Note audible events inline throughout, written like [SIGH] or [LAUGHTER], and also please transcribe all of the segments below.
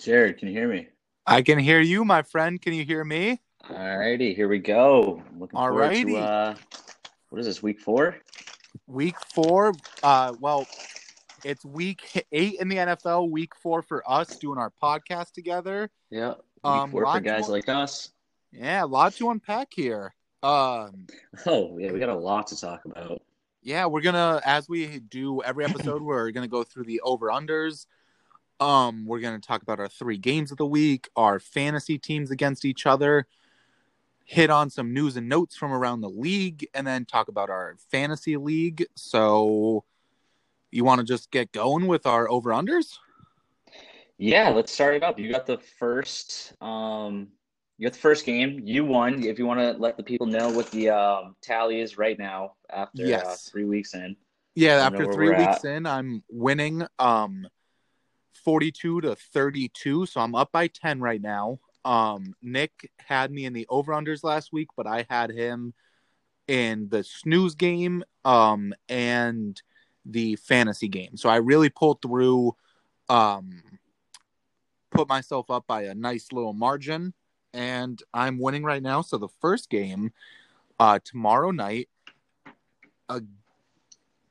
Jared, can you hear me? I can hear you, my friend. Can you hear me? All righty, here we go. Looking forward to uh, what is this? Week four? Week four. Uh, well, it's week eight in the NFL. Week four for us doing our podcast together. Yeah. Week Um, four for guys more- like us. Yeah, a lot to unpack here. Um, Oh yeah, we got a lot to talk about. yeah, we're gonna as we do every episode, we're gonna go through the over unders. Um, we're gonna talk about our three games of the week, our fantasy teams against each other, hit on some news and notes from around the league, and then talk about our fantasy league. So, you want to just get going with our over unders? Yeah, let's start it up. You got the first um you got the first game. You won. If you want to let the people know what the um, tally is right now after uh, three weeks in. Yeah, after three weeks at. in, I'm winning um 42 to 32, so I'm up by 10 right now. Um Nick had me in the over-unders last week, but I had him in the snooze game um and the fantasy game. So I really pulled through um put myself up by a nice little margin and I'm winning right now. So the first game uh tomorrow night a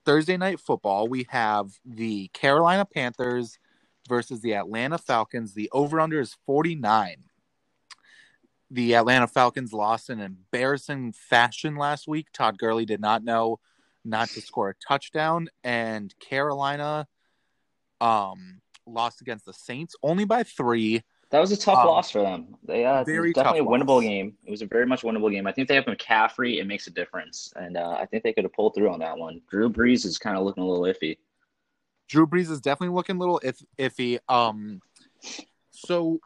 Thursday night football, we have the Carolina Panthers versus the Atlanta Falcons. The over under is 49. The Atlanta Falcons lost in embarrassing fashion last week. Todd Gurley did not know not to score a touchdown, and Carolina um lost against the Saints only by three. That was a tough Um, loss for them. They uh, very definitely a winnable loss. game. It was a very much winnable game. I think they have McCaffrey. It makes a difference, and uh, I think they could have pulled through on that one. Drew Brees is kind of looking a little iffy. Drew Brees is definitely looking a little if, iffy. Um, so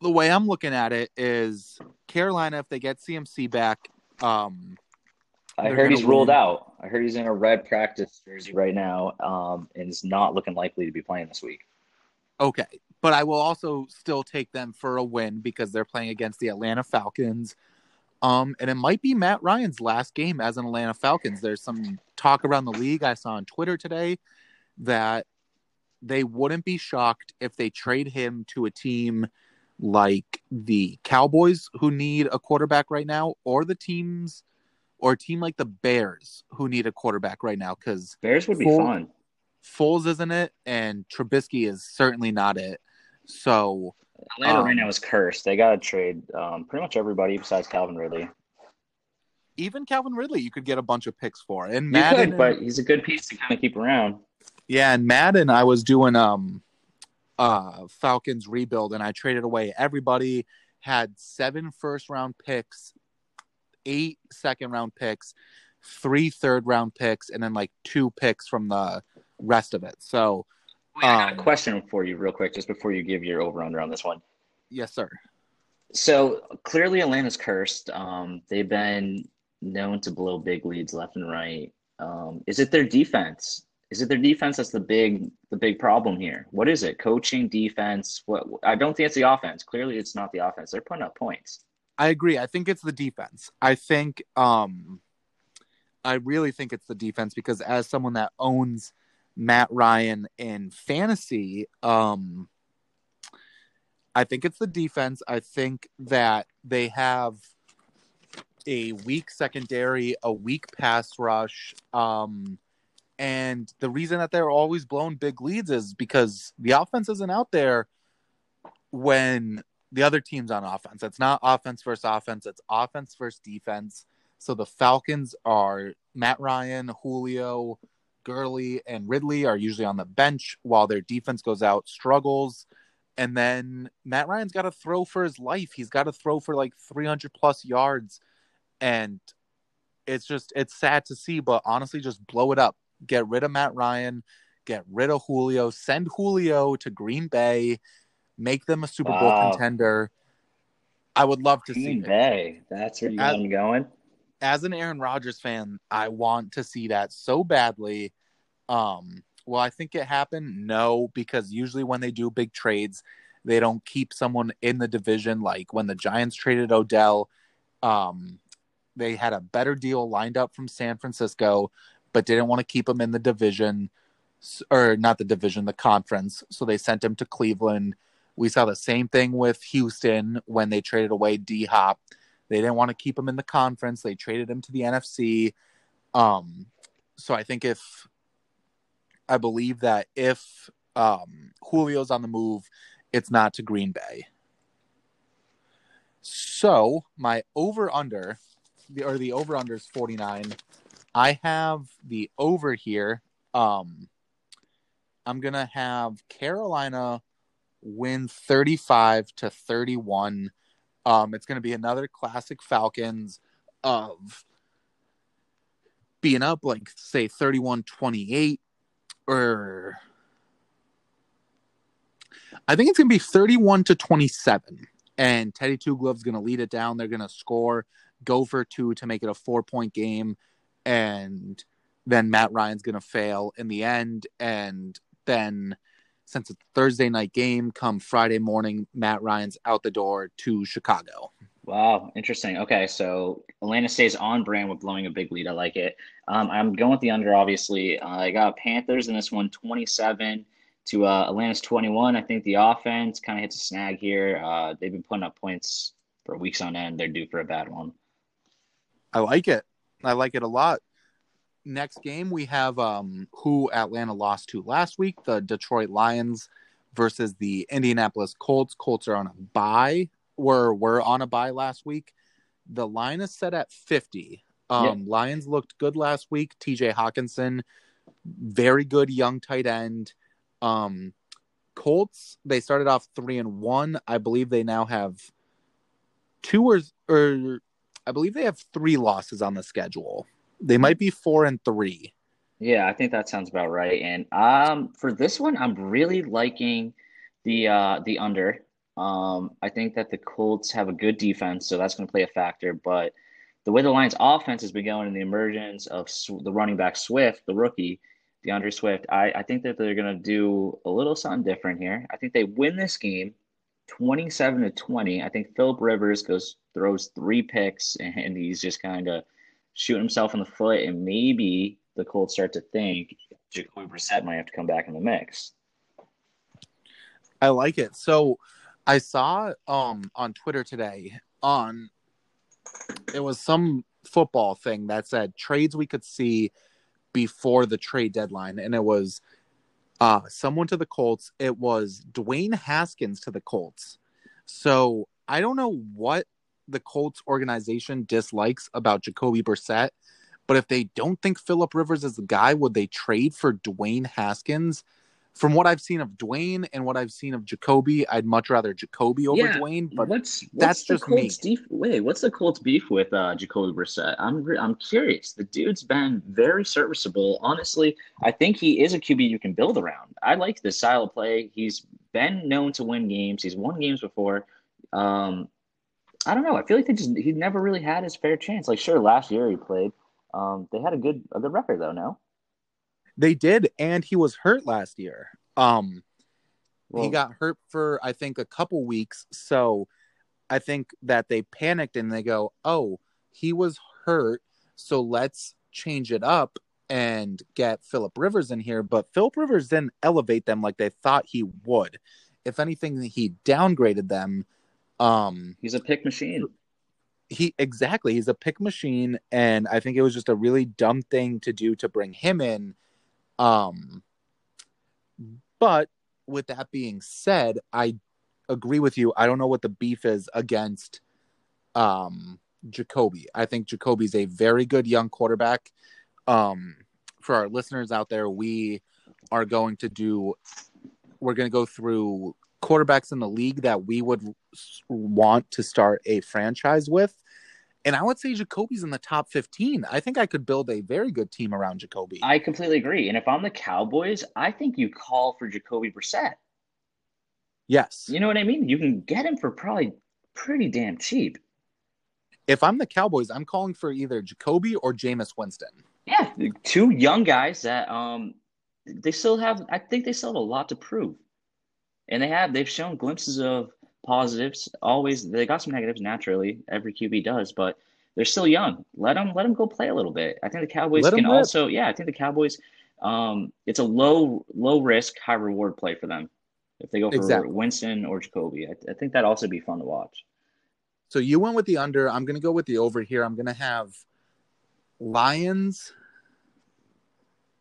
the way I'm looking at it is Carolina, if they get CMC back, um, I heard he's ruled out. I heard he's in a red practice jersey right now, um, and is not looking likely to be playing this week. okay. But I will also still take them for a win because they're playing against the Atlanta Falcons. Um, and it might be Matt Ryan's last game as an Atlanta Falcons. There's some talk around the league I saw on Twitter today that they wouldn't be shocked if they trade him to a team like the Cowboys who need a quarterback right now, or the teams or a team like the Bears who need a quarterback right now because Bears would be Full- fun. Foles isn't it, and Trubisky is certainly not it. So Atlanta Um, right now is cursed. They got to trade um, pretty much everybody besides Calvin Ridley. even Calvin Ridley, you could get a bunch of picks for. And Madden, could, but he's a good piece to kind of keep around. yeah, and Madden, I was doing um, uh, Falcons rebuild, and I traded away everybody. Had seven first round picks, eight second round picks, three third round picks, and then like two picks from the rest of it. So Wait, I got a Um, question for you, real quick, just before you give your over under on this one. yes, sir. So clearly, Atlanta's cursed. Um, they've been known to blow big leads left and right. Um, is it their defense? Is it their defense that's the big the big problem here? What is it? Coaching, defense? What? I don't think it's the offense. Clearly, it's not the offense. They're putting up points. I agree. I think it's the defense. I think um I really think it's the defense because as someone that owns Matt Ryan in fantasy, um I think it's the defense. I think that they have a weak secondary, a weak pass rush. Um and the reason that they're always blown big leads is because the offense isn't out there when the other team's on offense. It's not offense versus offense, it's offense versus defense. So the Falcons are Matt Ryan, Julio, Gurley, and Ridley are usually on the bench while their defense goes out, struggles. And then Matt Ryan's got to throw for his life. He's got to throw for like 300 plus yards. And it's just, it's sad to see, but honestly, just blow it up. Get rid of Matt Ryan, get rid of Julio, send Julio to Green Bay, make them a Super Bowl contender. I would love to see Green it. Bay. That's where you As- going. As an Aaron Rodgers fan, I want to see that so badly. Um, well, I think it happened. No, because usually when they do big trades, they don't keep someone in the division. Like when the Giants traded Odell, um, they had a better deal lined up from San Francisco, but didn't want to keep him in the division. or not the division, the conference. So they sent him to Cleveland. We saw the same thing with Houston when they traded away D Hop. They didn't want to keep him in the conference. They traded him to the NFC. Um, so I think if I believe that if um, Julio's on the move, it's not to Green Bay. So my over under, or the over under is 49. I have the over here. Um, I'm going to have Carolina win 35 to 31. Um, it's going to be another classic Falcons of being up like say 31 28 or I think it's going to be 31 to 27 and Teddy Two Gloves going to lead it down. They're going to score, go for two to make it a four point game, and then Matt Ryan's going to fail in the end. And then, since it's a Thursday night game, come Friday morning, Matt Ryan's out the door to Chicago. Wow, interesting. Okay, so Atlanta stays on brand with blowing a big lead. I like it. Um, I'm going with the under, obviously. Uh, I got Panthers in this one, 27 to uh, Atlanta's 21. I think the offense kind of hits a snag here. Uh, they've been putting up points for weeks on end. They're due for a bad one. I like it. I like it a lot. Next game, we have um, who Atlanta lost to last week the Detroit Lions versus the Indianapolis Colts. Colts are on a bye, were, were on a bye last week. The line is set at 50. Um, yep. Lions looked good last week. TJ Hockenson, very good young tight end. Um, Colts they started off three and one. I believe they now have two or or I believe they have three losses on the schedule. They might be four and three. Yeah, I think that sounds about right. And um, for this one, I'm really liking the uh, the under. Um, I think that the Colts have a good defense, so that's going to play a factor. But the way the Lions' offense has been going, and the emergence of the running back Swift, the rookie, DeAndre Swift, I, I think that they're going to do a little something different here. I think they win this game 27 to 20. I think Philip Rivers goes throws three picks and he's just kind of shooting himself in the foot. And maybe the Colts start to think Jacoby Brissett might have to come back in the mix. I like it. So I saw um on Twitter today on it was some football thing that said trades we could see before the trade deadline, and it was uh, someone to the Colts. It was Dwayne Haskins to the Colts. So I don't know what the Colts organization dislikes about Jacoby Brissett, but if they don't think Philip Rivers is the guy, would they trade for Dwayne Haskins? from what I've seen of Dwayne and what I've seen of Jacoby, I'd much rather Jacoby over yeah. Dwayne. But what's, what's that's just Colts me. Beef, wait, what's the Colts beef with uh, Jacoby Brissett? I'm I'm curious. The dude's been very serviceable. Honestly, I think he is a QB you can build around. I like the style of play. He's been known to win games. He's won games before. Um, I don't know. I feel like they just he never really had his fair chance. Like sure, last year he played. Um, they had a good a good record though. No. They did, and he was hurt last year. Um, well, he got hurt for I think a couple weeks, so I think that they panicked and they go, "Oh, he was hurt, so let's change it up and get Philip Rivers in here." But Philip Rivers didn't elevate them like they thought he would. If anything, he downgraded them. Um, he's a pick machine. He exactly, he's a pick machine, and I think it was just a really dumb thing to do to bring him in um, but with that being said, I agree with you. I don't know what the beef is against um, Jacoby. I think Jacoby's a very good young quarterback. Um, for our listeners out there, we are going to do, we're going to go through quarterbacks in the league that we would want to start a franchise with. And I would say Jacoby's in the top 15. I think I could build a very good team around Jacoby. I completely agree. And if I'm the Cowboys, I think you call for Jacoby Brissett. Yes. You know what I mean? You can get him for probably pretty damn cheap. If I'm the Cowboys, I'm calling for either Jacoby or Jameis Winston. Yeah, two young guys that um they still have I think they still have a lot to prove. And they have they've shown glimpses of positives. Always they got some negatives naturally. Every QB does, but they're still young. Let them let them go play a little bit. I think the Cowboys let can also yeah. I think the Cowboys Um, it's a low low risk, high reward play for them if they go for Exactly. Winston or Jacoby. I, I think that'd also be fun to watch. So you went with the under. I'm going to go with the over here. I'm going to have Lions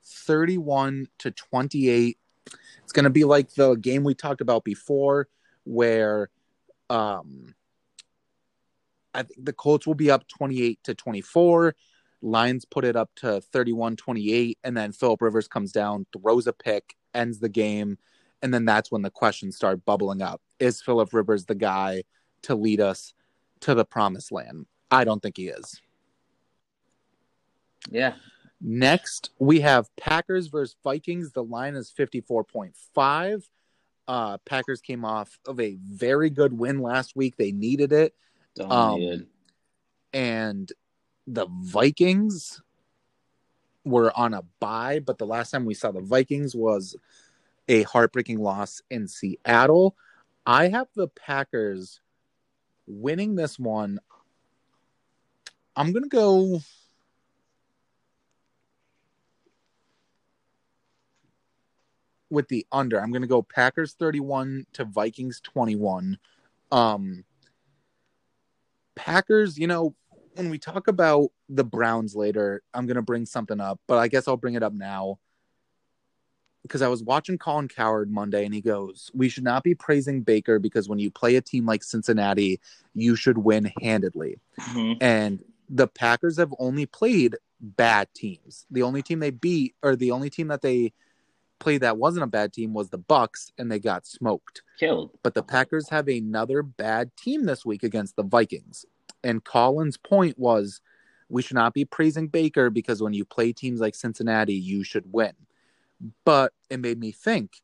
31 to 28. It's going to be like the game we talked about before where um I think the Colts will be up 28 to 24. Lions put it up to 31 28 and then Philip Rivers comes down, throws a pick, ends the game, and then that's when the questions start bubbling up. Is Philip Rivers the guy to lead us to the promised land? I don't think he is. Yeah, Next, we have Packers versus Vikings. The line is 54.5. Uh, Packers came off of a very good win last week. They needed it. dominated. And the Vikings were on a bye, but the last time we saw the Vikings was a heartbreaking loss in Seattle. I have the Packers winning this one. I'm going to go with the under. I'm going to go Packers 31 to Vikings 21. Um Packers, you know, when we talk about the Browns later, I'm going to bring something up, but I guess I'll bring it up now. Because I was watching Colin Cowherd Monday and he goes, We should not be praising Baker because when you play a team like Cincinnati, you should win handedly. Mhm. And the Packers have only played bad teams. The only team they beat, or the only team that they played that wasn't a bad team, was the Bucks, and they got smoked. Killed. But the Packers have another bad team this week against the Vikings. And Colin's point was we should not be praising Baker because when you play teams like Cincinnati, you should win. But it made me think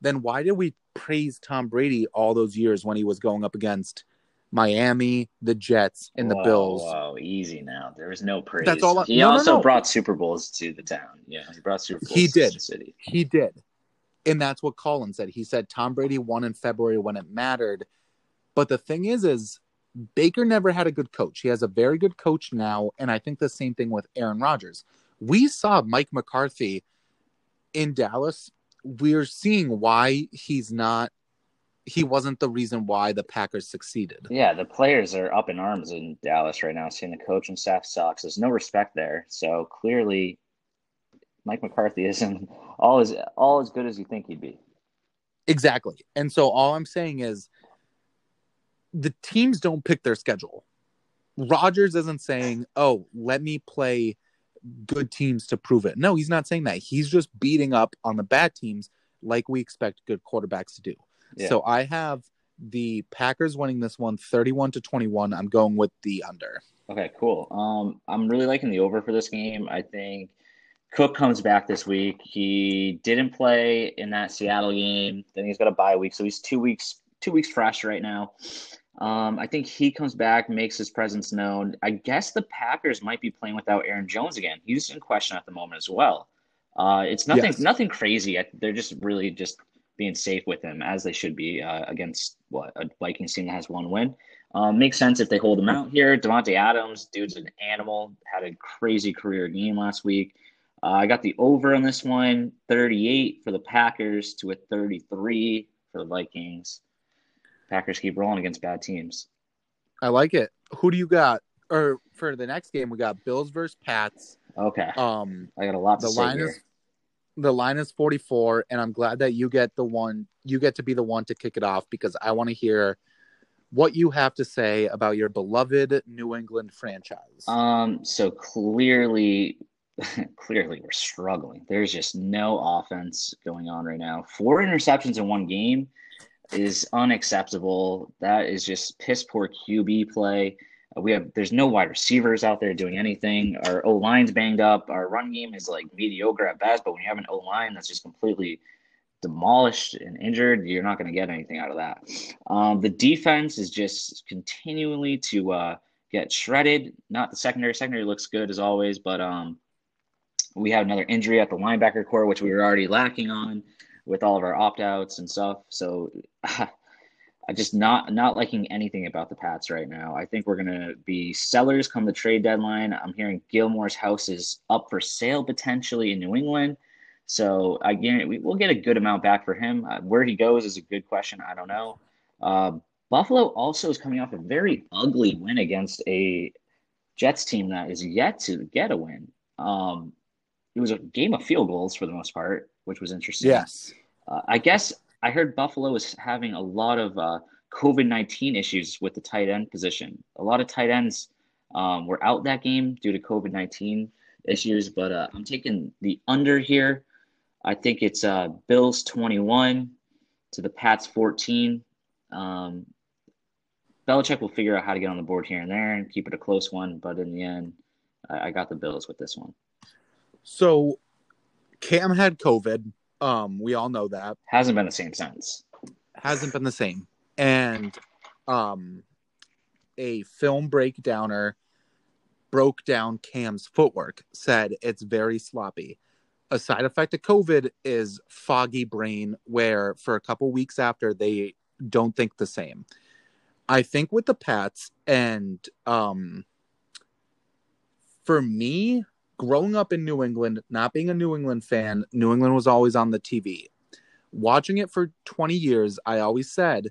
then why did we praise Tom Brady all those years when he was going up against Miami, the Jets, and the Whoa, Bills? Whoa, easy now. There was no praise. That's all I- he no, no, also no. brought Super Bowls to the town. Yeah, he brought Super Bowls He to did. the city. He did. And that's what Colin said. He said Tom Brady won in February when it mattered. But the thing is, is Baker never had a good coach. He has a very good coach now. And I think the same thing with Aaron Rodgers. We saw Mike McCarthy in Dallas. We're seeing why he's not, he wasn't the reason why the Packers succeeded. Yeah, the players are up in arms in Dallas right now, seeing the coach and staff sucks. There's no respect there. So clearly, Mike McCarthy [LAUGHS] isn't all as all as good as you think he'd be. Exactly. And so all I'm saying is the teams don't pick their schedule. Rodgers isn't saying, "Oh, let me play good teams to prove it." No, he's not saying that. He's just beating up on the bad teams like we expect good quarterbacks to do. Yeah. So I have the Packers winning this one 31 to 21. I'm going with the under. Okay, cool. Um, I'm really liking the over for this game. I think Cook comes back this week. He didn't play in that Seattle game. Then he's got a bye week, so he's two weeks two weeks fresh right now. Um, I think he comes back, makes his presence known. I guess the Packers might be playing without Aaron Jones again. He's in question at the moment as well. Uh, it's nothing Yes. nothing crazy. I- They're just really just being safe with him as they should be uh, against what a Vikings team that has one win. Um, makes sense if they hold him out here. Davante Adams, dude's an animal. Had a crazy career game last week. Uh, I got the over on this one, 38 for the Packers to a 33 for the Vikings. Packers keep rolling against bad teams. I like it. Who do you got? Or for the next game, we got Bills versus Pats. Okay, Um, I got a lot to the say line here. The line is 44 and i'm glad that you get the one you get to be the one to kick it off because i want to hear what you have to say about your beloved new england franchise Um, so clearly, [LAUGHS] clearly we're struggling. There's just no offense going on right now. Four interceptions in one game is unacceptable. That is just piss poor QB play. Uh, we have there's no wide receivers out there doing anything. Our O line's banged up. Our run game is like mediocre at best. But when you have an O line that's just completely demolished and injured, you're not going to get anything out of that. Um, the defense is just continually to uh, get shredded. Not the secondary. Secondary looks good as always, but um, we have another injury at the linebacker corps, which we were already lacking on with all of our opt outs and stuff. So [LAUGHS] I just not not liking anything about the Pats right now. I think we're gonna be sellers come the trade deadline. I'm hearing Gilmore's house is up for sale potentially in New England. So again, we, will get a good amount back for him. Uh, where he goes is a good question. I don't know. Uh, Buffalo also is coming off a very ugly win against a Jets team that is yet to get a win. Um, it was a game of field goals for the most part, which was interesting. Yes. Uh, I guess I heard Buffalo is having a lot of uh, COVID 19 issues with the tight end position. A lot of tight ends um, were out that game due to COVID 19 issues, but uh, I'm taking the under here. I think it's uh, Bills 21 to the Pats 14. Um, Belichick will figure out how to get on the board here and there and keep it a close one, but in the end, I, I got the Bills with this one. So Cam had COVID. Um, we all know that. Hasn't been the same since. Hasn't been the same. And um a film breakdowner broke down Cam's footwork, said it's very sloppy. A side effect of COVID is foggy brain, where for a couple weeks after they don't think the same. I think with the Pats and um for me, growing up in New England, not being a New England fan, New England was always on the TV. Watching it for 20 years, I always said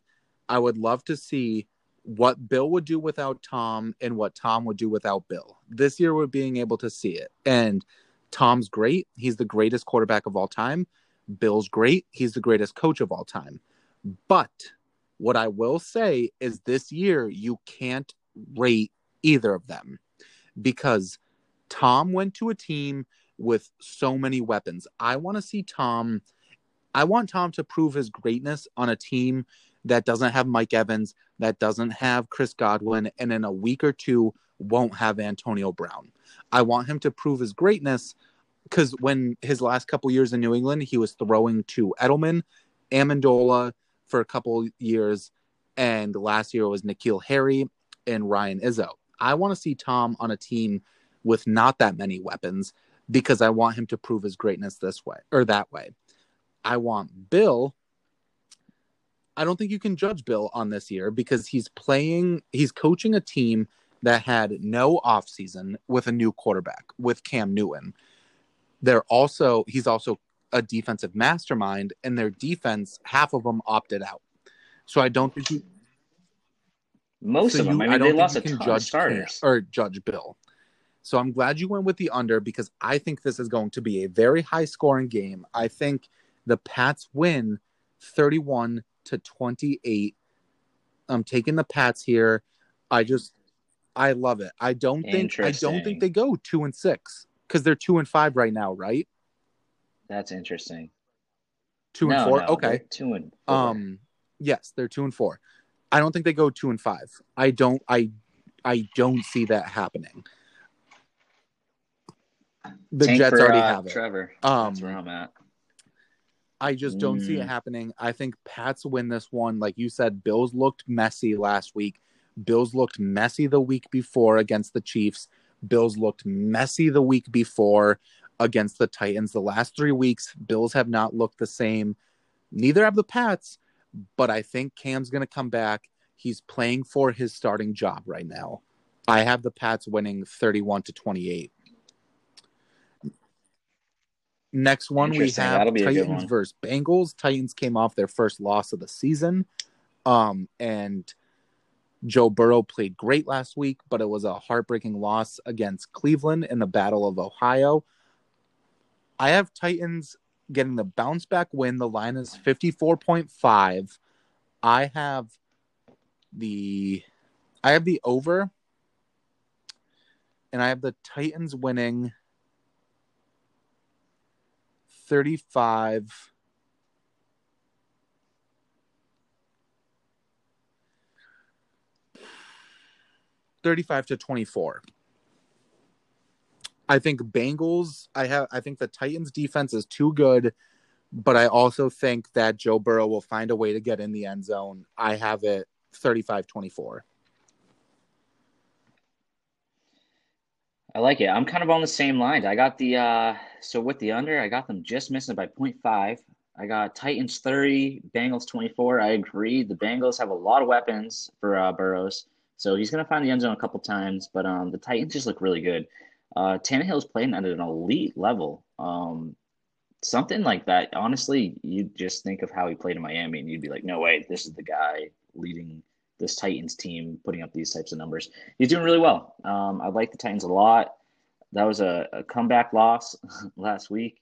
I would love to see what Bill would do without Tom and what Tom would do without Bill. This year, we're being able to see it. And Tom's great. He's the greatest quarterback of all time. Bill's great. He's the greatest coach of all time. But what I will say is this year, you can't rate either of them because Tom went to a team with so many weapons. I want to see Tom. I want Tom to prove his greatness on a team that doesn't have Mike Evans, that doesn't have Chris Godwin, and in a week or two won't have Antonio Brown. I want him to prove his greatness because when his last couple years in New England, he was throwing to Edelman, Amendola for a couple years, and last year was N'Keal Harry and Ryan Izzo. I want to see Tom on a team with not that many weapons because I want him to prove his greatness this way or that way. I want Bill. I don't think you can judge Bill on this year because he's playing, he's coaching a team that had no offseason with a new quarterback with Cam Newton. They're also, he's also a defensive mastermind, and their defense, half of them opted out. So I don't think you. Most so of them. You, I mean, I they lost a ton judge of starters. Cam, or Judge Bill. So I'm glad you went with the under because I think this is going to be a very high scoring game. I think the Pats win 31 to 28. I'm taking the Pats here. I just I love it. I don't think I don't think they go 2 and 6 cuz they're 2 and 5 right now, right? That's interesting. 2 and 4. No, okay. 2 and 4. Um yes, they're 2 and 4. I don't think they go 2 and 5. I don't I I don't see that happening the Tank Jets for, already uh, have it. Trevor. Um, That's where I'm at. I just don't see it Mm. happening. I think Pats win this one. Like you said, Bills looked messy last week. Bills looked messy the week before against the Chiefs. Bills looked messy the week before against the Titans. The last three weeks, Bills have not looked the same. Neither have the Pats, but I think Cam's going to come back. He's playing for his starting job right now. I have the Pats winning 31 to 28. Next one we have That'll be a good Titans versus Bengals. Titans came off their first loss of the season. Um, and Joe Burrow played great last week, but it was a heartbreaking loss against Cleveland in the Battle of Ohio. I have Titans getting the bounce back win. The line is 54.5. I have the I have the over and I have the Titans winning 35 35 to 24. I think Bengals, I have I think the Titans defense is too good, but I also think that Joe Burrow will find a way to get in the end zone. I have it 35-24. I like it. I'm kind of on the same lines. I got the uh so with the under, I got them just missing by 0.5. I got Titans 30, Bengals 24. I agree. The Bengals have a lot of weapons for uh, Burrows, so he's going to find the end zone a couple times. But um, the Titans just look really good. Uh, Tannehill's playing at an elite level. Um, something like that. Honestly, you just think of how he played in Miami, and you'd be like, no way, this is the guy leading this Titans team, putting up these types of numbers. He's doing really well. Um, I like the Titans a lot. That was a, a comeback loss [LAUGHS] last week.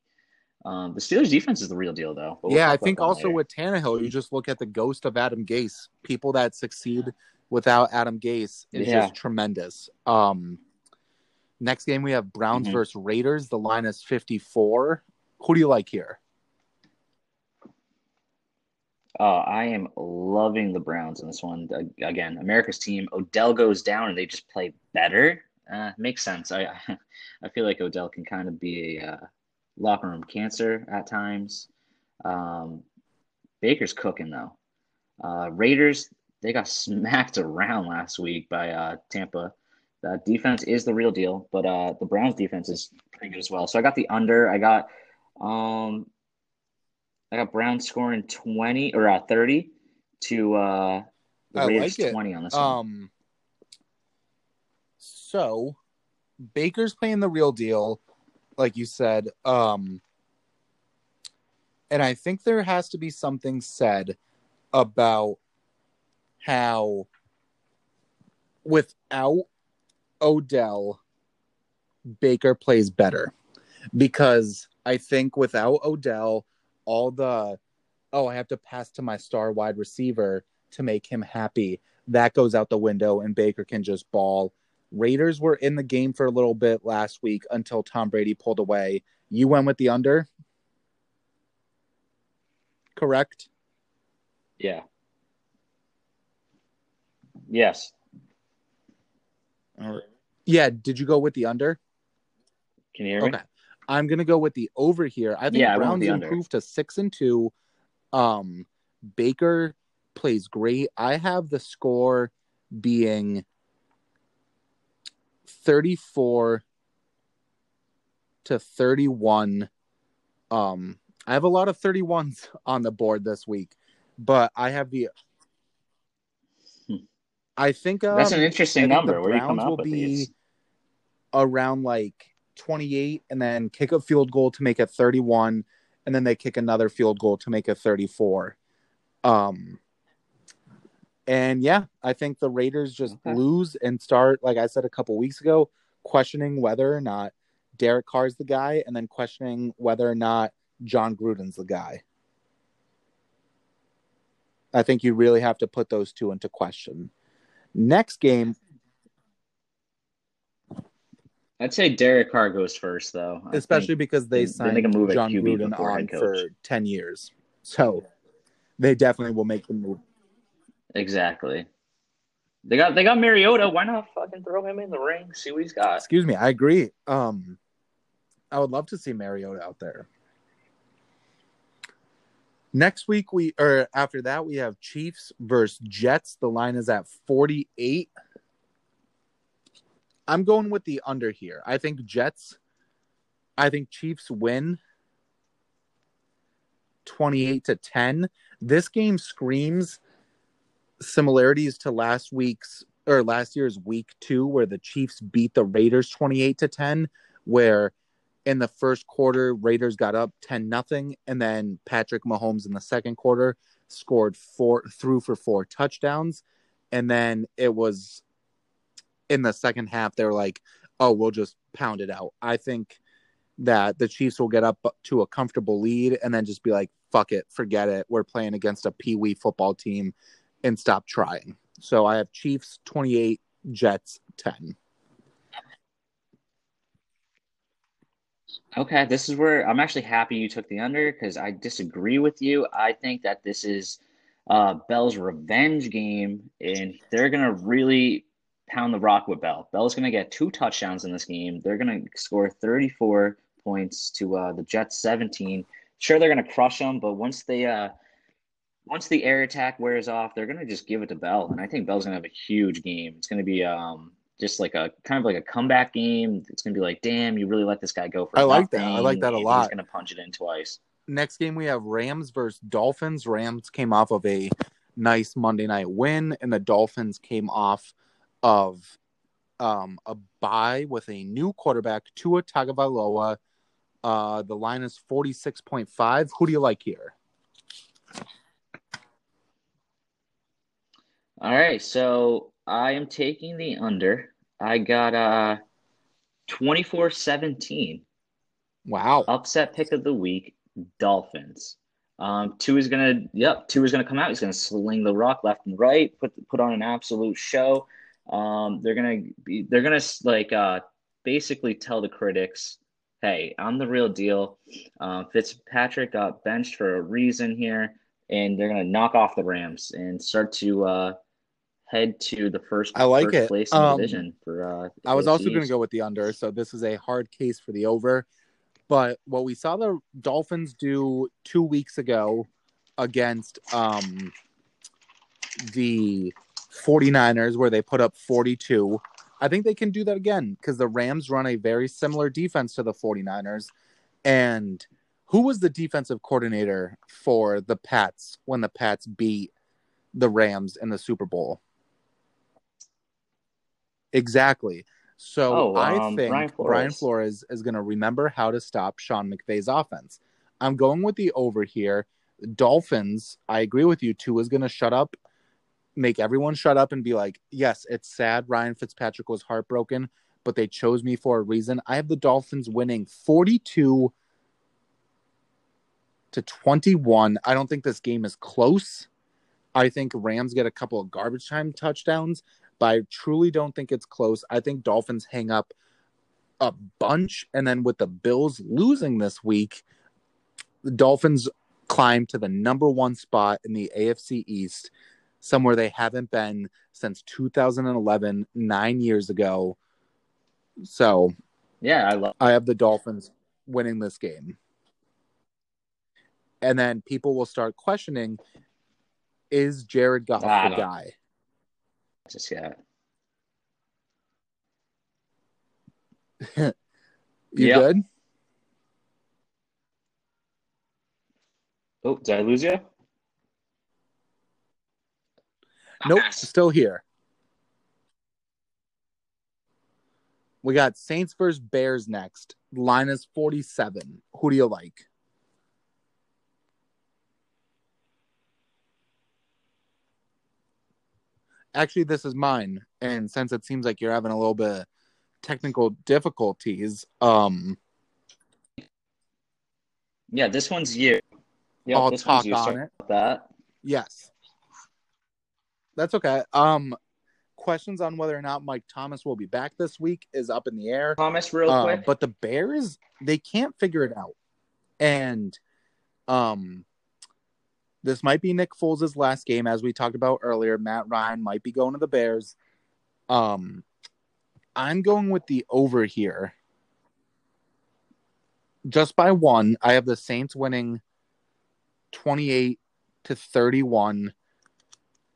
Um, the Steelers defense is the real deal, though. We'll yeah, I think also later. with Tannehill, you just look at the ghost of Adam Gase. People that succeed without Adam Gase is yeah. just tremendous. Um, next game we have Browns mm-hmm. versus Raiders. The line is fifty four. Who do you like here? Uh, I am loving the Browns in this one. Again, America's team. Odell goes down and they just play better. Uh, makes sense. I [LAUGHS] I feel like Odell can kind of be a uh, locker room cancer at times. Um, Baker's cooking though. Uh, Raiders they got [LAUGHS] smacked around last week by uh, Tampa. The defense is the real deal, but uh, the Browns defense is pretty good as well. So I got the under. I got um, I got Browns scoring twenty or uh, thirty to uh, the Raiders like twenty on this um, one. So Baker's playing the real deal like you said. Um, and I think there has to be something said about how without Odell, Baker plays better. Because I think without Odell, all the, oh, I have to pass to my star wide receiver to make him happy, that goes out the window and Baker can just ball Raiders were in the game for a little bit last week until Tom Brady pulled away. You went with the under? Correct? Yeah. Yes. All right. Yeah, did you go with the under? Can you hear me? I'm gonna go with the over here. I think yeah, Browns improved to six and two. Um Baker plays great. I have the score being 34 to 31. Um, I have a lot of 31s [LAUGHS] on the board this week, but I have the. Hmm. I think um, that's an interesting number. The Browns will be these? around like 28 and then kick a field goal to make it 31 and then they kick another field goal to make it 34. Um, and yeah, I think the Raiders just okay. lose and start, like I said a couple weeks ago, questioning whether or not Derek Carr's the guy, and then questioning whether or not Jon Gruden's the guy. I think you really have to put those two into question. Next game. I'd say Derek Carr goes first, though. I Especially because they, signed they signed Jon Gruden on for 10 years. So they definitely will make the move. Exactly. They got they got Mariota. Why not fucking throw him in the ring? See what he's got. Excuse me. I agree. Um, I would love to see Mariota out there. Next week we or after that we have Chiefs versus Jets. The line is at 48. I'm going with the under here. I think Jets I think Chiefs win 28 to 10. This game screams similarities to last week's or last year's week two, where the Chiefs beat the Raiders 28 to 10, where in the first quarter, Raiders got up 10 nothing, and then Patrick Mahomes in the second quarter scored four through for four touchdowns. And then it was in the second half, they're like, oh, we'll just pound it out. I think that the Chiefs will get up to a comfortable lead and then just be like, fuck it, forget it. We're playing against a pee wee football team and stop trying. So I have Chiefs 28, Jets 10. Okay, this is where I'm actually happy you took the under because I disagree with you. I think that this is uh, Bell's revenge game, and they're gonna really pound the rock with Bell. Bell's gonna get two touchdowns in this game. They're gonna score 34 points to uh, the Jets 17. Sure, they're gonna crush them, but once they uh, once the air attack wears off, they're gonna just give it to Bell, and I think Bell's gonna have a huge game. It's gonna be um just like a kind of like a comeback game. It's gonna be like, damn, you really let this guy go for. I like that. I like that a lot. He's gonna punch it in twice. Next game we have Rams versus Dolphins. Rams came off of a nice Monday night win, and the Dolphins came off of um, a bye with a new quarterback, Tua Tagovailoa. Uh, the line is 46.5. Who do you like here? All right, so I am taking the under. I got uh 24-17. Wow. Upset pick of the week, Dolphins. Um, Tua is gonna, yep, Tua is gonna come out. He's gonna sling the rock left and right, put put on an absolute show. Um, they're gonna be, they're gonna like uh, basically tell the critics, "Hey, I'm the real deal." Uh, Fitzpatrick got benched for a reason here, and they're gonna knock off the Rams and start to uh, head to the first. I like first it. place in the Um, division for. Uh, I was also going to go with the under, so this is a hard case for the over. But what we saw the Dolphins do two weeks ago against um, the 49ers, where they put up 42, I think they can do that again because the Rams run a very similar defense to the 49ers. And who was the defensive coordinator for the Pats when the Pats beat the Rams in the Super Bowl? Exactly. So Oh, I um, think Brian Brian Flores. Flores is going to remember how to stop Sean McVay's offense. I'm going with the over here. Dolphins, I agree with you. Tua is going to shut up, make everyone shut up and be like, yes, it's sad. Ryan Fitzpatrick was heartbroken, but they chose me for a reason. I have the Dolphins winning 42 to 21. I don't think this game is close. I think Rams get a couple of garbage time touchdowns, but I truly don't think it's close. I think Dolphins hang up a bunch. And then with the Bills losing this week, the Dolphins climb to the number one spot in the AFC East, somewhere they haven't been since 2011, nine years ago. So Yeah, I love. I have the Dolphins winning this game. And then people will start questioning is Jared Goff the guy? Just yeah. [LAUGHS] You Yep. good? Oh, did I lose you? Nope, still here. We got Saints versus Bears next. Line is 47. Who do you like? Actually, this is mine. And since it seems like you're having a little bit of technical difficulties, um, Yeah, this one's you. Yeah, I'll this talk one's you. on it. that. Yes. That's okay. Um questions on whether or not Mike Thomas will be back this week is up in the air. Thomas, real Uh, quick. but the Bears, they can't figure it out. And um this might be Nick Foles' last game as we talked about earlier. Matt Ryan might be going to the Bears. Um I'm going with the over here. Just by one. I have the Saints winning 28 to 31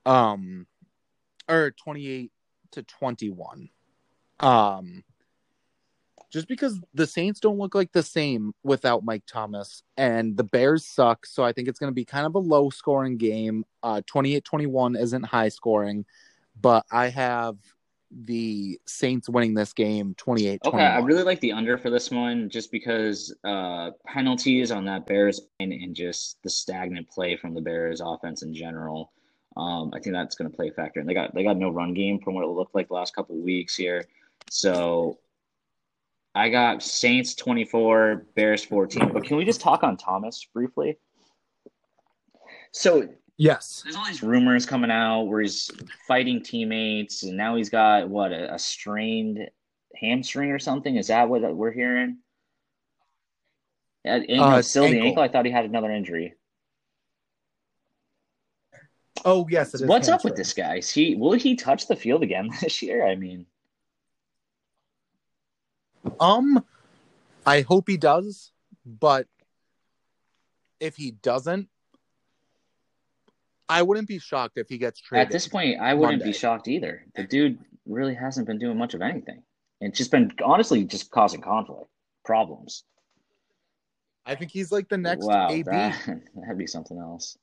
um or 28 to 21 um just because the saints don't look like the same without mike thomas and the bears suck so i think it's going to be kind of a low scoring game. Uh 28-21 isn't high scoring but i have the saints winning this game 28 Okay, I really like the under for this one just because uh, penalties on that Bears and just the stagnant play from the Bears offense in general. Um, I think that's going to play a factor. And they got they got no run game from what it looked like the last couple of weeks here. So I got Saints 24, Bears 14. But can we just talk on Thomas briefly? So yes there's all these rumors coming out where he's fighting teammates, and now he's got what a, a strained hamstring or something. Is that what we're hearing? Uh, ankle, Uh, it's still the ankle. ankle. I thought he had another injury. Oh yes it is What's up with this guy? Is he will he touch the field again [LAUGHS] this year? I mean, Um, I hope he does, but if he doesn't, I wouldn't be shocked if he gets traded. at this point, I wouldn't Monday. be shocked either. The dude really hasn't been doing much of anything. It's just been honestly just causing conflict, problems. I think he's like the next wow, AB. that, [LAUGHS] that'd be something else.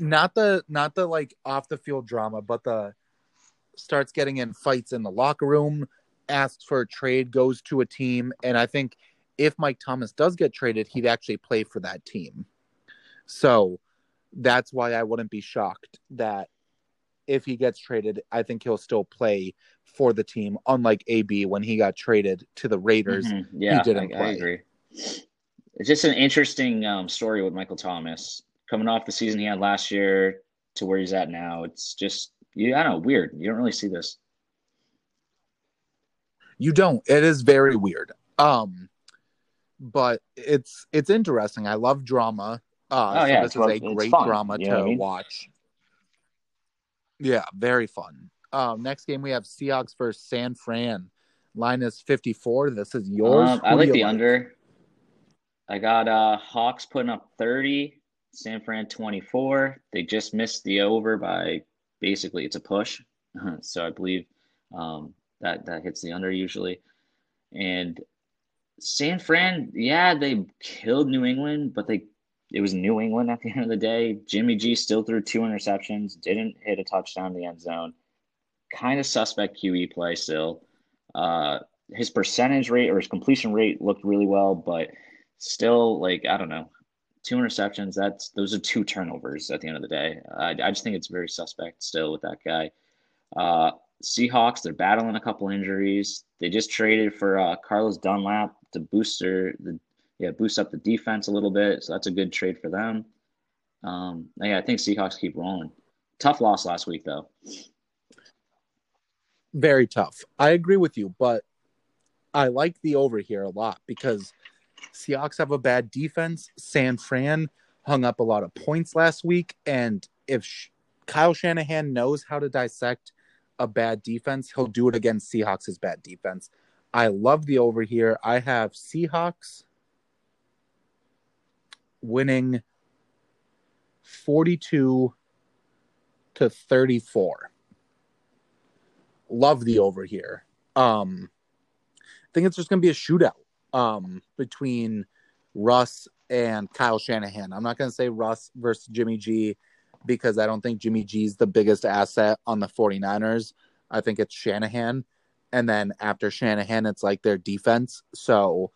Not the not the like off the field drama, but the starts getting in fights in the locker room, asks for a trade, goes to a team, and I think if Mike Thomas does get traded, he'd actually play for that team. So that's why I wouldn't be shocked that if he gets traded, I think he'll still play for the team. Unlike AB when he got traded to the Raiders, Mm-hmm. Yeah, he didn't I, I agree. It's just an interesting um, story with Michael Thomas coming off the season he had last year to where he's at now. It's just, you, I don't know, weird. You don't really see this. You don't. It is very weird. Um, but it's it's interesting. I love drama. Uh, Oh, so yeah, this is a great fun, drama you to I mean? watch. Yeah, very fun. Um, next game we have Seahawks versus San Fran. Line is fifty four. This is yours. Um, I like the under. I got uh, Hawks putting up 30, San Fran 24. They just missed the over by basically it's a push. [LAUGHS] So I believe um, that that hits the under usually. And San Fran, yeah, they killed New England, but they it was New England at the [LAUGHS] end of the day. Jimmy G still threw two interceptions, didn't hit a touchdown in the end zone. Kind of suspect QB play still. Uh, his percentage rate or his completion rate looked really well, but still, like I don't know, two interceptions. That's those are two turnovers at the end of the day. I, I just think it's very suspect still with that guy. Uh, Seahawks, they're battling a couple injuries. They just traded for uh, Carlos Dunlap to boost their the yeah boost up the defense a little bit. So that's a good trade for them. Um, yeah, I think Seahawks keep rolling. Tough loss last week though. Very tough. I agree with you, but I like the over here a lot because Seahawks have a bad defense. San Fran hung up a lot of points last week, and if Sh- Kyle Shanahan knows how to dissect a bad defense, he'll do it against Seahawks' bad defense. I love the over here. I have Seahawks winning 42 to 34 love the over here. Um, I think it's just going to be a shootout um, between Russ and Kyle Shanahan. I'm not going to say Russ versus Jimmy G because I don't think Jimmy G is the biggest asset on the 49ers. I think it's Shanahan. And then after Shanahan, it's like their defense. So,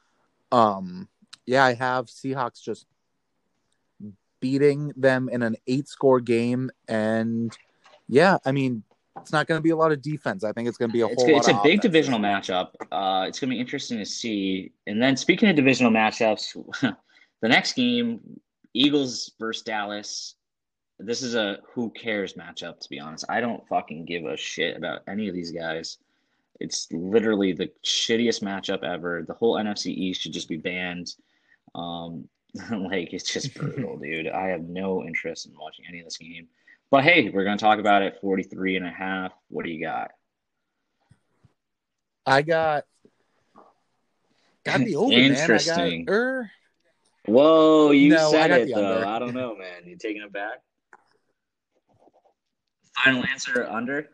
um, yeah, I have Seahawks just beating them in an eight score game. And yeah, I mean, it's not going to be a lot of defense. I think it's going to be a whole lot it's a big offense. divisional matchup. Uh, it's going to be interesting to see. And then speaking of divisional matchups, [LAUGHS] the next game, Eagles versus Dallas. This is a who cares matchup, to be honest. I don't fucking give a shit about any of these guys. It's literally the shittiest matchup ever. The whole NFC East should just be banned. Um, [LAUGHS] like it's just [LAUGHS] brutal, dude. I have no interest in watching any of this game. But hey, we're going to talk about it 43 and a half. What do you got? I got got the over, man. I Interesting. got, er, Whoa, you No, said it though. under. I don't know, man. You taking it back? Final answer under?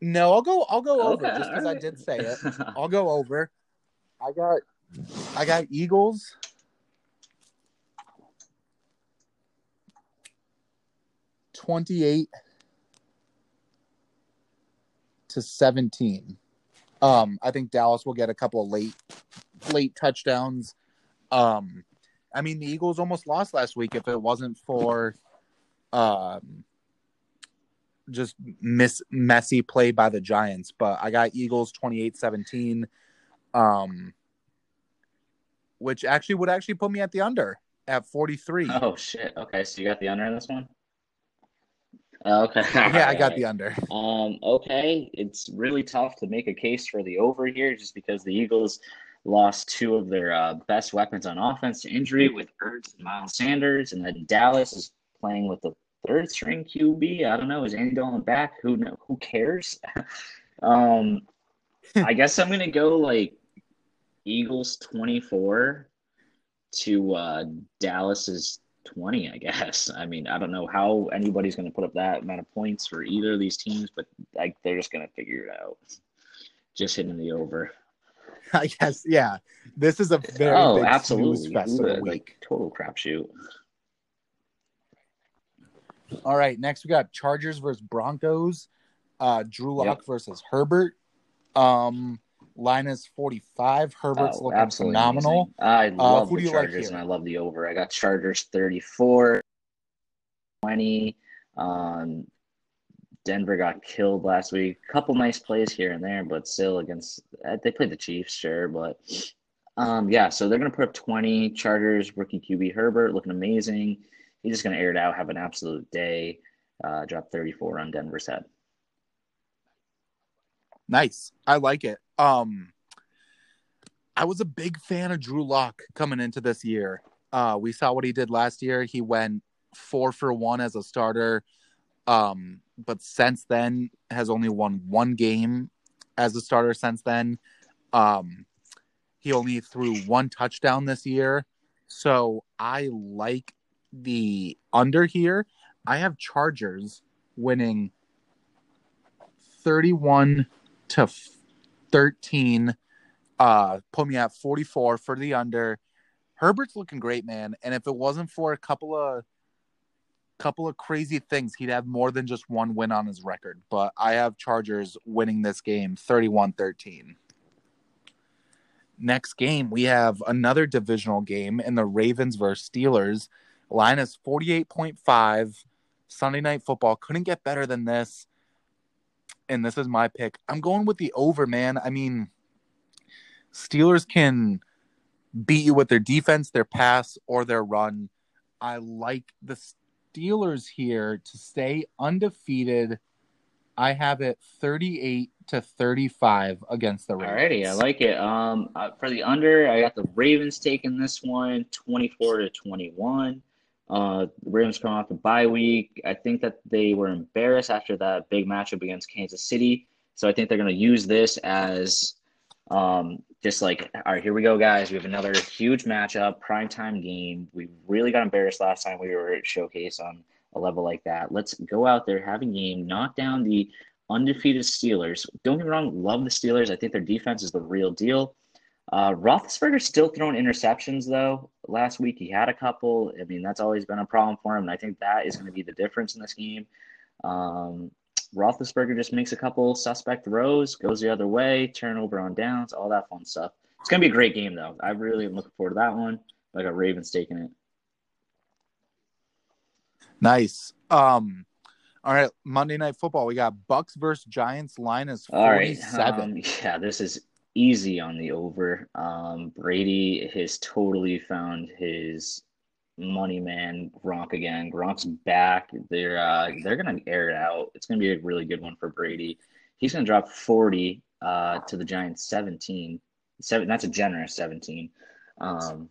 no, I'll go. I'll go over just because I did say it. [LAUGHS] I'll go over. I got I got Eagles. Twenty-eight to seventeen. Um, I think Dallas will get a couple of late late touchdowns. Um, I mean the Eagles almost lost last week if it wasn't for um just miss messy play by the Giants. But I got Eagles 28-17. Um which actually would actually put me at the under at 43. oh shit. Okay, so you got the under on this one? Okay. [LAUGHS] yeah, I got the under. [LAUGHS] Um, okay, it's really tough to make a case for the over here just because the Eagles lost two of their uh, best weapons on offense to injury with Ertz and Miles Sanders, and then Dallas is playing with the third string QB. I don't know. Is Andy Dalton back? Who know? Who cares? [LAUGHS] um, I guess I'm gonna go like Eagles 24 to uh, Dallas's 20. I guess. I mean, I don't know how anybody's gonna put up that amount of points for either of these teams, but like they're just gonna figure it out. Just hitting the over. [LAUGHS] I guess yeah. This is a very oh, big absolutely. snooze fest of the the- week. like total crapshoot. All right, next we got Chargers versus Broncos. Uh, Drew Lock Yep. versus Herbert. Um, line is 45. Herbert's Oh, looking phenomenal. amazing. I love who the like Chargers here? and I love the over. I got Chargers 34, 20. Um, Denver got killed last week. A couple nice plays here and there, but still against uh, they played the Chiefs, sure, but um, yeah. So they're gonna put up 20. Chargers rookie QB Herbert looking amazing. He's just gonna air it out, have an absolute day. Uh, drop 34 on Denver's head. Nice. I like it. Um I was a big fan of Drew Lock coming into this year. Uh we saw what he did last year. He went 4 for 1 as a starter. Um but since then has only won one game as a starter since then. Um he only threw one touchdown this year. So I like the under here. I have Chargers winning 31 to 13 uh put me at 44 for the under. Herbert's looking great man. And if it wasn't for a couple of couple of crazy things he'd have more than just one win on his record. But i have chargers winning this game 31-13 next game we have another divisional game in the ravens versus steelers. Line is 48.5 sunday night football couldn't get better than this and this is my pick. I'm going with the over, man. I mean, Steelers can beat you with their defense, their pass, or their run. I like the Steelers here to stay undefeated. I have it 38 to 35 against the Ravens. Alrighty, I like it. Um, uh, for the under, I got the Ravens taking this one, 24 to 21. Uh, Ravens coming off the bye week. I think that they were embarrassed after that big matchup against Kansas City. So I think they're going to use this as um, just like, all right, here we go, guys. We have another huge matchup, primetime game. We really got embarrassed last time we were at Showcase on a level like that. Let's go out there, have a game, knock down the undefeated Steelers. Don't get me wrong, love the Steelers. I think their defense is the real deal. Uh, Roethlisberger's still throwing interceptions though. Last week he had a couple. I mean, that's always been a problem for him, and I think that is going to be the difference in this game. Um, Roethlisberger just makes a couple suspect throws, goes the other way, turnover on downs, all that fun stuff. It's going to be a great game though. I really am looking forward to that one. I got Ravens taking it. Nice. Um, all right, Monday Night Football. We got Bucks versus Giants. Line is right. 47. Um, yeah, this is easy on the over. Um, Brady has totally found his money man Gronk again. Gronk's back. They're uh, they're gonna air it out. It's gonna be a really good one for Brady. He's gonna drop 40 uh, to the Giants 17. Seven, that's a generous 17. Um,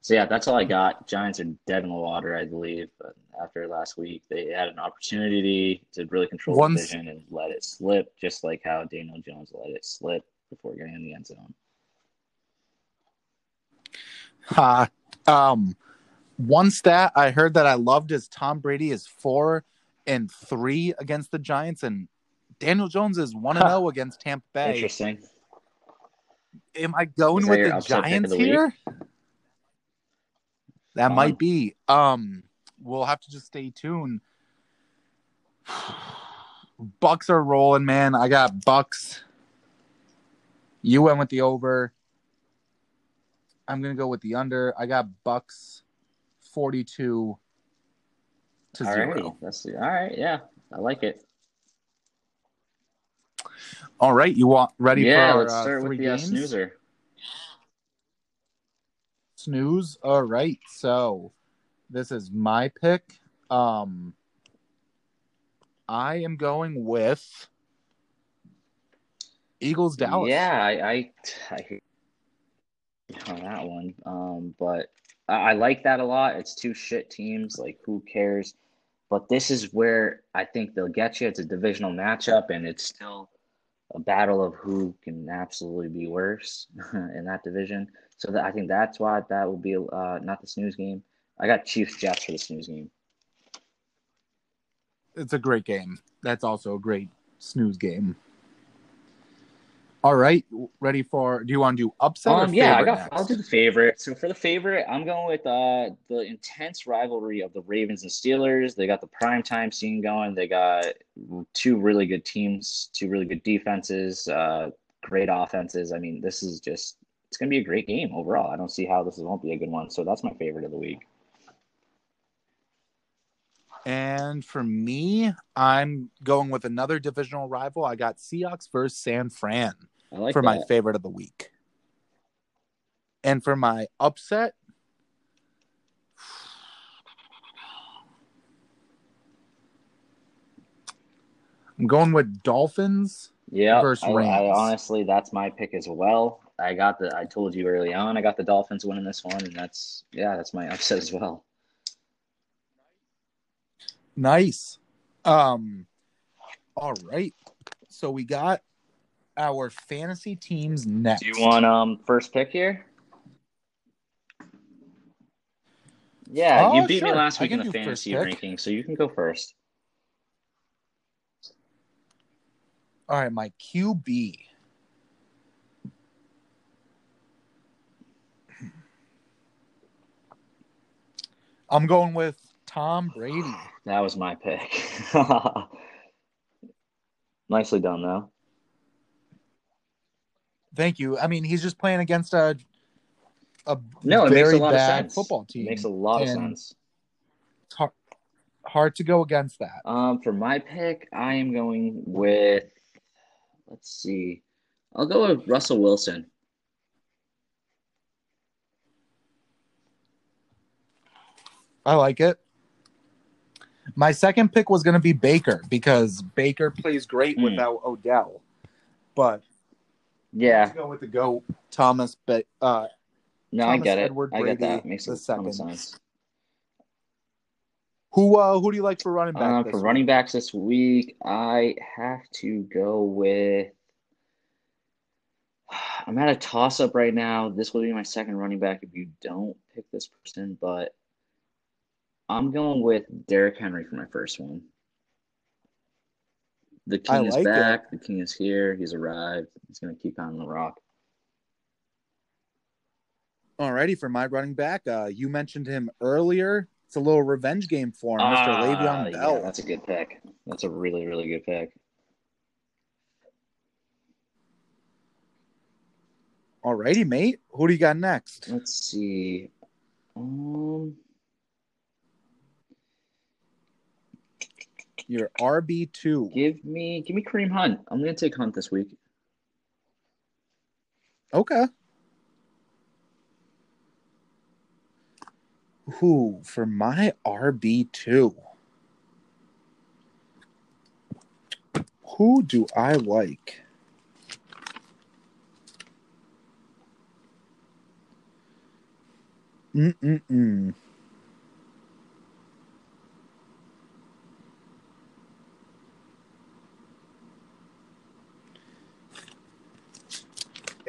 so yeah, that's all I got. Giants are dead in the water, I believe. But after last week, they had an opportunity to really control Once- the division and let it slip, just like how Daniel Jones let it slip before getting in the end zone. Ha. um, one stat I heard that I loved is Tom Brady is four and three against the Giants, and Daniel Jones is one and zero against Tampa Bay. Interesting. Am I going with the upset pick of Giants the here? That Fun. might be. Um, we'll have to just stay tuned. [SIGHS] Bucks are rolling, man. I got Bucks. You went with the over. I'm gonna go with the under. I got Bucks, forty-two to All zero. right, that's all right. Yeah, I like it. All right, you want ready yeah, for let's uh, start three with the uh, snoozer. Snooze. All right. So this is my pick. Um I am going with Eagles Dallas. Yeah, I, I, I hear on that one. Um, but I, I like that a lot. It's two shit teams. Like, who cares? But this is where I think they'll get you. It's a divisional matchup, and it's still a battle of who can absolutely be worse [LAUGHS] in that division. So that, I think that's why that will be uh, not the snooze game. I got Chiefs Jets for the snooze game. It's a great game. That's also a great snooze game. All right, ready for? Do you want to do upset? Um, yeah, I got. Next? I'll do the favorite. So for the favorite, I'm going with uh the intense rivalry of the Ravens and Steelers. They got the prime time scene going. They got two really good teams, two really good defenses, uh, great offenses. I mean, this is just it's gonna be a great game overall. I don't see how this won't be a good one. So that's my favorite of the week. And for me, I'm going with another divisional rival. I got Seahawks versus San Fran like for my favorite of the week. And for my upset, I'm going with Dolphins. Yeah, versus I, I Rams. honestly that's my pick as well. I got the I told you early on I got the Dolphins winning this one, and that's yeah, that's my [LAUGHS] upset as well. Nice. Um all right. So we got our fantasy teams next. Do you want um first pick here? Yeah, Oh, you beat sure. me last week in the fantasy ranking, so you can go first. All right, my QB. I'm going with Tom Brady. [SIGHS] That was my pick. [LAUGHS] Nicely done, though. Thank you. I mean, he's just playing against a a No, it very makes a lot of sense. football It team. makes a lot of sense. It's hard, hard to go against that. Um, for my pick, I am going with. Let's see. I'll go with Russell Wilson. I like it. My second pick was going to be Baker because Baker plays great Hmm. without Odell. But Yeah, let's go with the GOAT, Thomas. But uh, no, I Thomas get it. Edward I get that. Makes the a ton of second. sense. who uh, who do you like for running back? Uh, for week? running backs this week, I have to go with. [SIGHS] I'm at a toss up right now. This will be my second running back if you don't pick this person, but I'm going with Derrick Henry for my first one. The I king is like it. back. The king is here. He's arrived. He's going to keep on the rock. Alrighty, for my running back, uh, you mentioned him earlier. It's a little revenge game for him, Mr. Ah, Le'Veon yeah, Bell. that's a good pick. That's a really, really good pick. Alrighty, mate. Who do you got next? Let's see. Um, Your RB two. give me, give me Kareem Hunt. I'm going to take Hunt this week. Okay. Who for my RB two? Who do I like? Mm-mm-mm.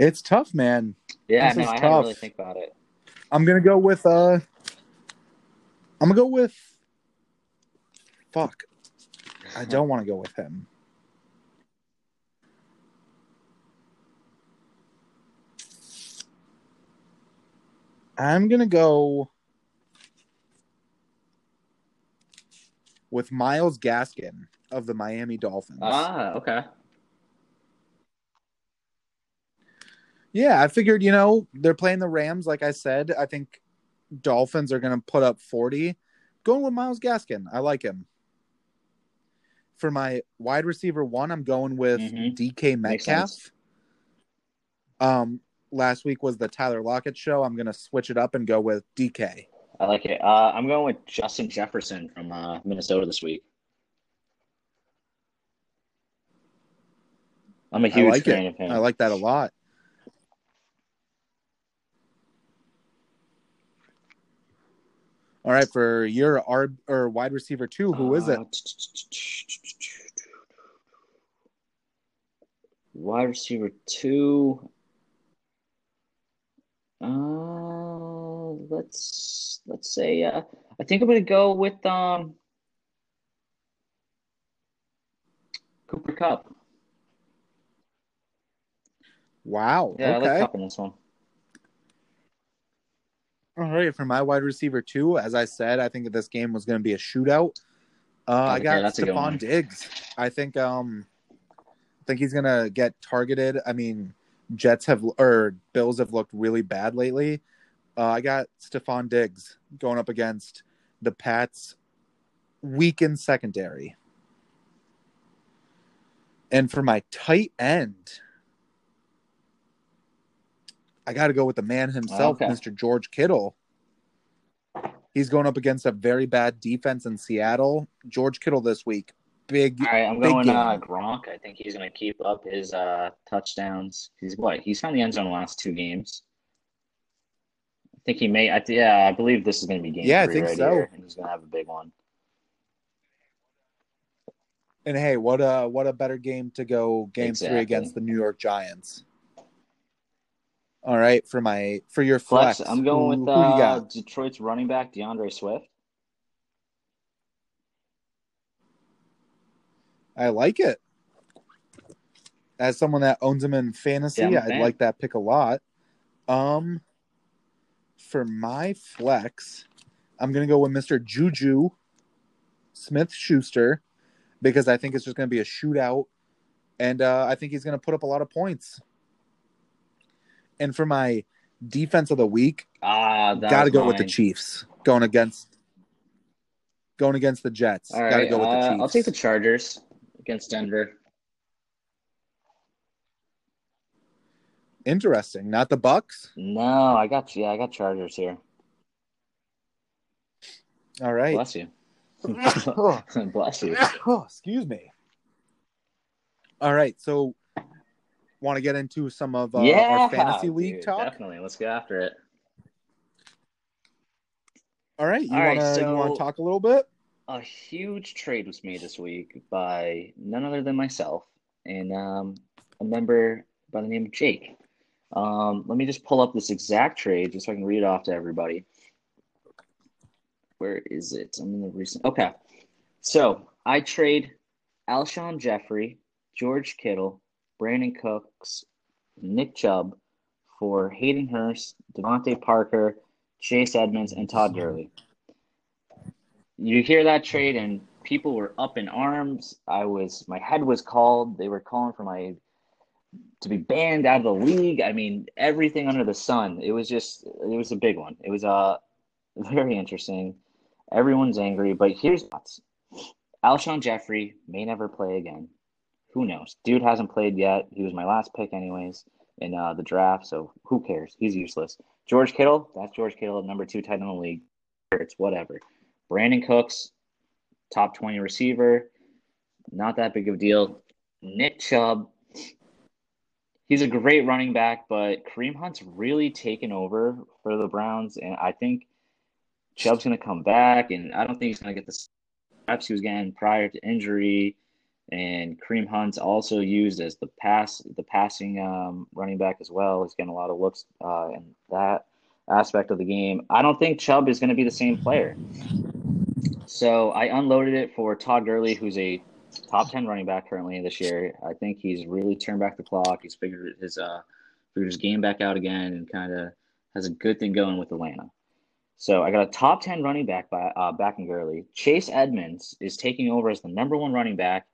It's tough, man. Yeah, This no, I had to really think about it. I'm gonna go with uh I'm gonna go with fuck. I don't want to go with him. I'm gonna go with Myles Gaskin of the Miami Dolphins. Ah, okay. Yeah, I figured, you know, they're playing the Rams, like I said. I think Dolphins are going to put up 40. Going with Myles Gaskin. I like him. For my wide receiver one, I'm going with Mhm. DK Metcalf. Um, last week was the Tyler Lockett show. I'm going to switch it up and go with DK. I like it. Uh, I'm going with Justin Jefferson from uh, Minnesota this week. I'm a huge like fan it. of him. I like that a lot. All right, for your R or wide receiver two, who is it? Uh, Wide receiver two. Uh, let's let's say uh, I think I'm gonna go with um Cooper Kupp. Wow. Yeah, I okay. like Kupp in this one. All right, for my wide receiver too, as I said, I think this game was going to be a shootout. Uh, I got that's a good one. Stefon Diggs. I think um, I think he's going to get targeted. I mean, Jets have or Bills have looked really bad lately. Uh, I got Stefon Diggs going up against the Pats' weakened secondary. And for my tight end, I got to go with the man himself, Okay. Mr. George Kittle. He's going up against a very bad defense in Seattle. George Kittle this week, big. All right, I'm going uh, Gronk. I think he's going to keep up his uh, touchdowns. He's what? He's found the end zone the last two games. I think he may. I, yeah, I believe this is going to be game Yeah, I three think right so. here, and he's going to have a big one. And hey, what a what a better game to go game three against the New York Giants. All right, for my for your flex, Flex, I'm going who, with uh, got? Detroit's running back D'Andre Swift. I like it. As someone that owns him in fantasy, Yeah, I'm a I'd fan. like that pick a lot. Um, for my flex, I'm gonna go with Mr. Juju Smith Schuster because I think it's just gonna be a shootout, and uh, I think he's gonna put up a lot of points. And for my defense of the week, Ah, got to was go with the. Chiefs going against going against the Jets. All got to right, go with the uh, Chiefs. I'll take the Chargers against Denver. Interesting, not the Bucks. No, I got yeah, I got Chargers here. All right. Bless you. oh, [LAUGHS] [LAUGHS] Bless you. excuse me. All right, so want to get into some of uh, yeah, our fantasy league dude, talk? Definitely. Let's get after it. All right, you All right, want to so- want talk a little bit? A huge trade was made this week by none other than myself and um, a member by the name of Jake. Um, let me just pull up this exact trade just so I can read it off to everybody. Where is it? I'm in the recent. Okay. So I trade Alshon Jeffery, George Kittle, Brandin Cooks, Nick Chubb for Hayden Hurst, DeVante Parker, Chase Edmonds, and Todd Gurley. You hear that trade, and people were up in arms. I was, my head was called. They were calling for my to be banned out of the league. I mean, everything under the sun. It was just, it was a big one. It was uh [LAUGHS] very interesting. Everyone's angry, but here's what's Alshon Jeffery may never play again. Who knows? Dude hasn't played yet. He was my last pick, anyways, in uh, the draft. So who cares? He's useless. George Kittle, that's George Kittle, number two tight end in the league. It's whatever. Brandin Cooks, top 20 receiver, not that big of a deal. Nick Chubb, he's a great running back, but Kareem Hunt's really taken over for the Browns, and I think Chubb's going to come back, and I don't think he's going to get the reps he was getting prior to injury. And Kareem Hunt's also used as the pass, the passing um, running back as well. He's getting a lot of looks uh, in that aspect of the game. I don't think Chubb is going to be the same player. So I unloaded it for Todd Gurley, who's a top ten running back currently this year. I think he's really turned back the clock. He's figured his uh figured his game back out again and kind of has a good thing going with Atlanta. So I got a top ten running back by uh, back in Gurley. Chase Edmonds is taking over as the number one running back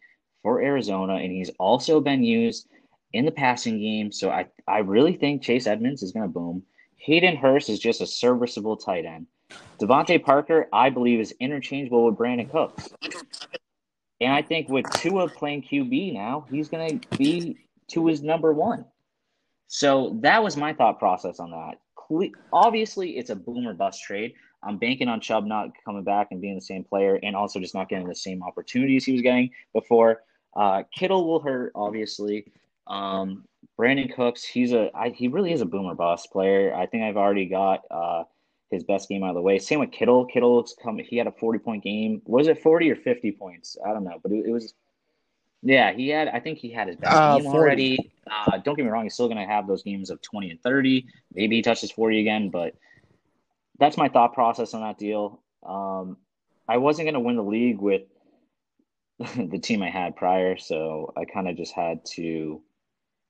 for Arizona, and he's also been used in the passing game. So I I really think Chase Edmonds is going to boom. Hayden Hurst is just a serviceable tight end. DeVante Parker, I believe, is interchangeable with Brandin Cooks. And I think with Tua playing QB now, he's going to be Tua's number one. So that was my thought process on that. Obviously, it's a boomer bust trade. I'm banking on Chubb not coming back and being the same player and also just not getting the same opportunities he was getting before. Uh, Kittle will hurt, obviously. Um, Brandin Cooks, he's a I, he really is a boomer bust player. I think I've already got uh, his best game out of the way. Same with Kittle. Kittle's come. He had a forty point game. Was it forty or fifty points? I don't know, but it, it was. Yeah, he had. I think he had his best Uh, game 40. already. Uh, don't get me wrong. He's still going to have those games of twenty and thirty. Maybe he touches forty again, but that's my thought process on that deal. Um, I wasn't going to win the league with [LAUGHS] the team I had prior, so I kind of just had to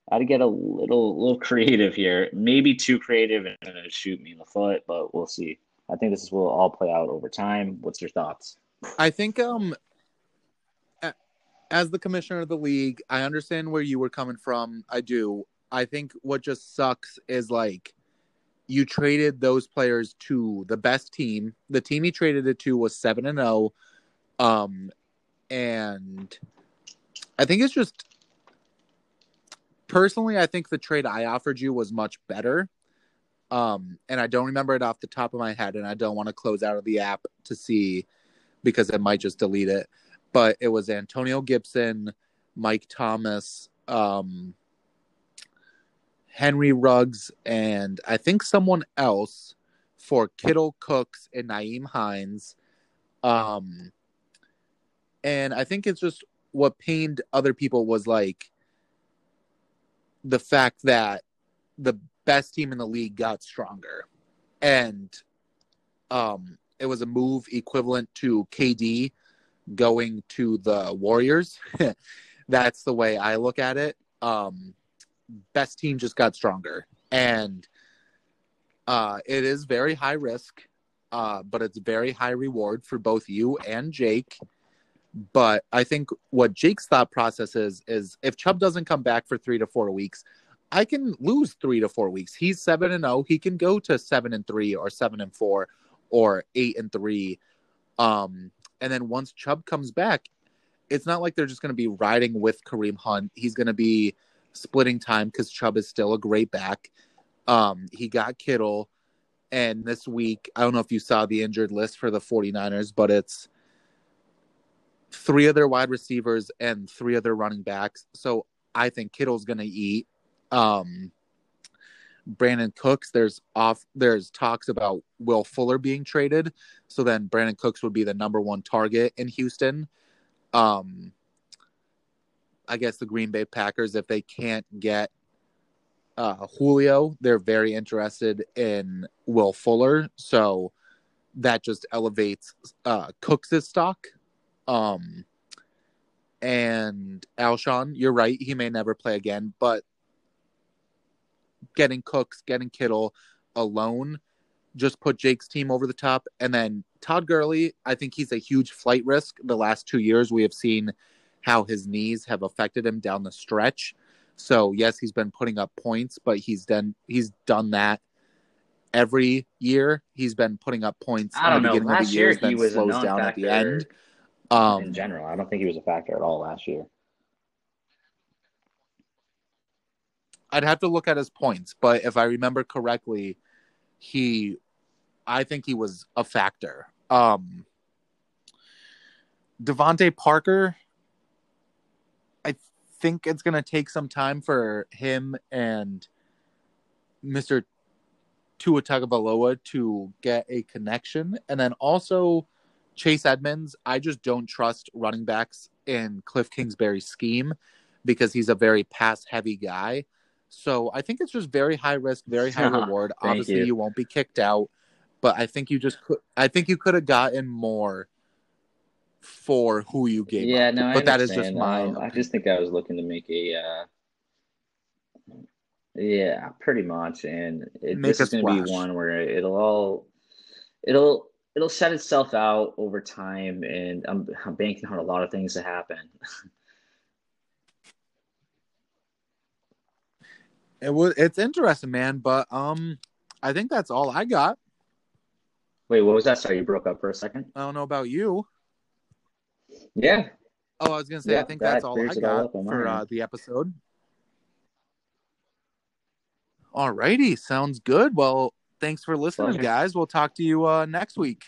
I had to get a little little [LAUGHS] creative here. Maybe too creative and gonna shoot me in the foot, but we'll see. I think this will all play out over time. What's your thoughts? I think um as the commissioner of the league, I understand where you were coming from. I do. I think what just sucks is like you traded those players to the best team. The team he traded it to was 7 and 0. Um and I think it's just personally, I think the trade I offered you was much better. Um, and I don't remember it off the top of my head, and I don't want to close out of the app to see because it might just delete it. But it was Antonio Gibson, Mike Thomas, um, Henry Ruggs, and I think someone else for Kittle Cooks and Nyheim Hines. Um, and I think it's just what pained other people was like the fact that the best team in the league got stronger and um it was a move equivalent to KD going to the Warriors. [LAUGHS] That's the way I look at it. Um best team just got stronger and uh it is very high risk uh but it's very high reward for both you and Jake but I think what Jake's thought process is is if Chubb doesn't come back for three to four weeks, I can lose three to four weeks. He's seven and zero. Oh. He can go to seven and three or seven and four or eight and three. Um, and then once Chubb comes back, it's not like they're just going to be riding with Kareem Hunt. He's going to be splitting time because Chubb is still a great back. Um, he got Kittle. And this week, I don't know if you saw the injured list for the 49ers, but it's three of their wide receivers and three of their running backs. So I think Kittle's going to eat. Um, Brandin Cooks, there's off there's talks about Will Fuller being traded. So then Brandin Cooks would be the number one target in Houston. Um, I guess the Green Bay Packers, if they can't get uh, Julio, they're very interested in Will Fuller. So that just elevates uh, Cooks' stock. Um, and Alshon, you're right. He may never play again, but getting Cooks, getting Kittle alone just put Jake's team over the top. And then Todd Gurley, I think he's a huge flight risk. The last two years, we have seen how his knees have affected him down the stretch. So yes, he's been putting up points, but he's done he's done that every year. He's been putting up points. I don't know. Last year, year he was slows down factor. at the end. Um, in general, I don't think he was a factor at all last year. I'd have to look at his points, but if I remember correctly, he, I think he was a factor. Um, DeVante Parker, I think it's going to take some time for him and Mr. Tua Tagovailoa to get a connection, and then also Chase Edmonds, I just don't trust running backs in Cliff Kingsbury's scheme because he's a very pass heavy guy. So I think it's just very high risk, very high [LAUGHS] reward. Obviously, you. you. won't be kicked out, but I think you just could. I think you could have gotten more for who you gave. Yeah, up. no, I but that is just my. Um, I just think I was looking to make a. Uh... Yeah, pretty much, and it, this is going to be one where it'll all, it'll it'll set itself out over time, and I'm, I'm banking on a lot of things to happen. [LAUGHS] it was it's interesting, man, but um, I think that's all I got. Wait, what was that? Sorry, you broke up for a second. I don't know about you. Yeah. Oh, I was gonna say yeah, I think that that's all I got all for uh, the episode. All righty, sounds good. Well, thanks for listening, guys. We'll talk to you uh, next week.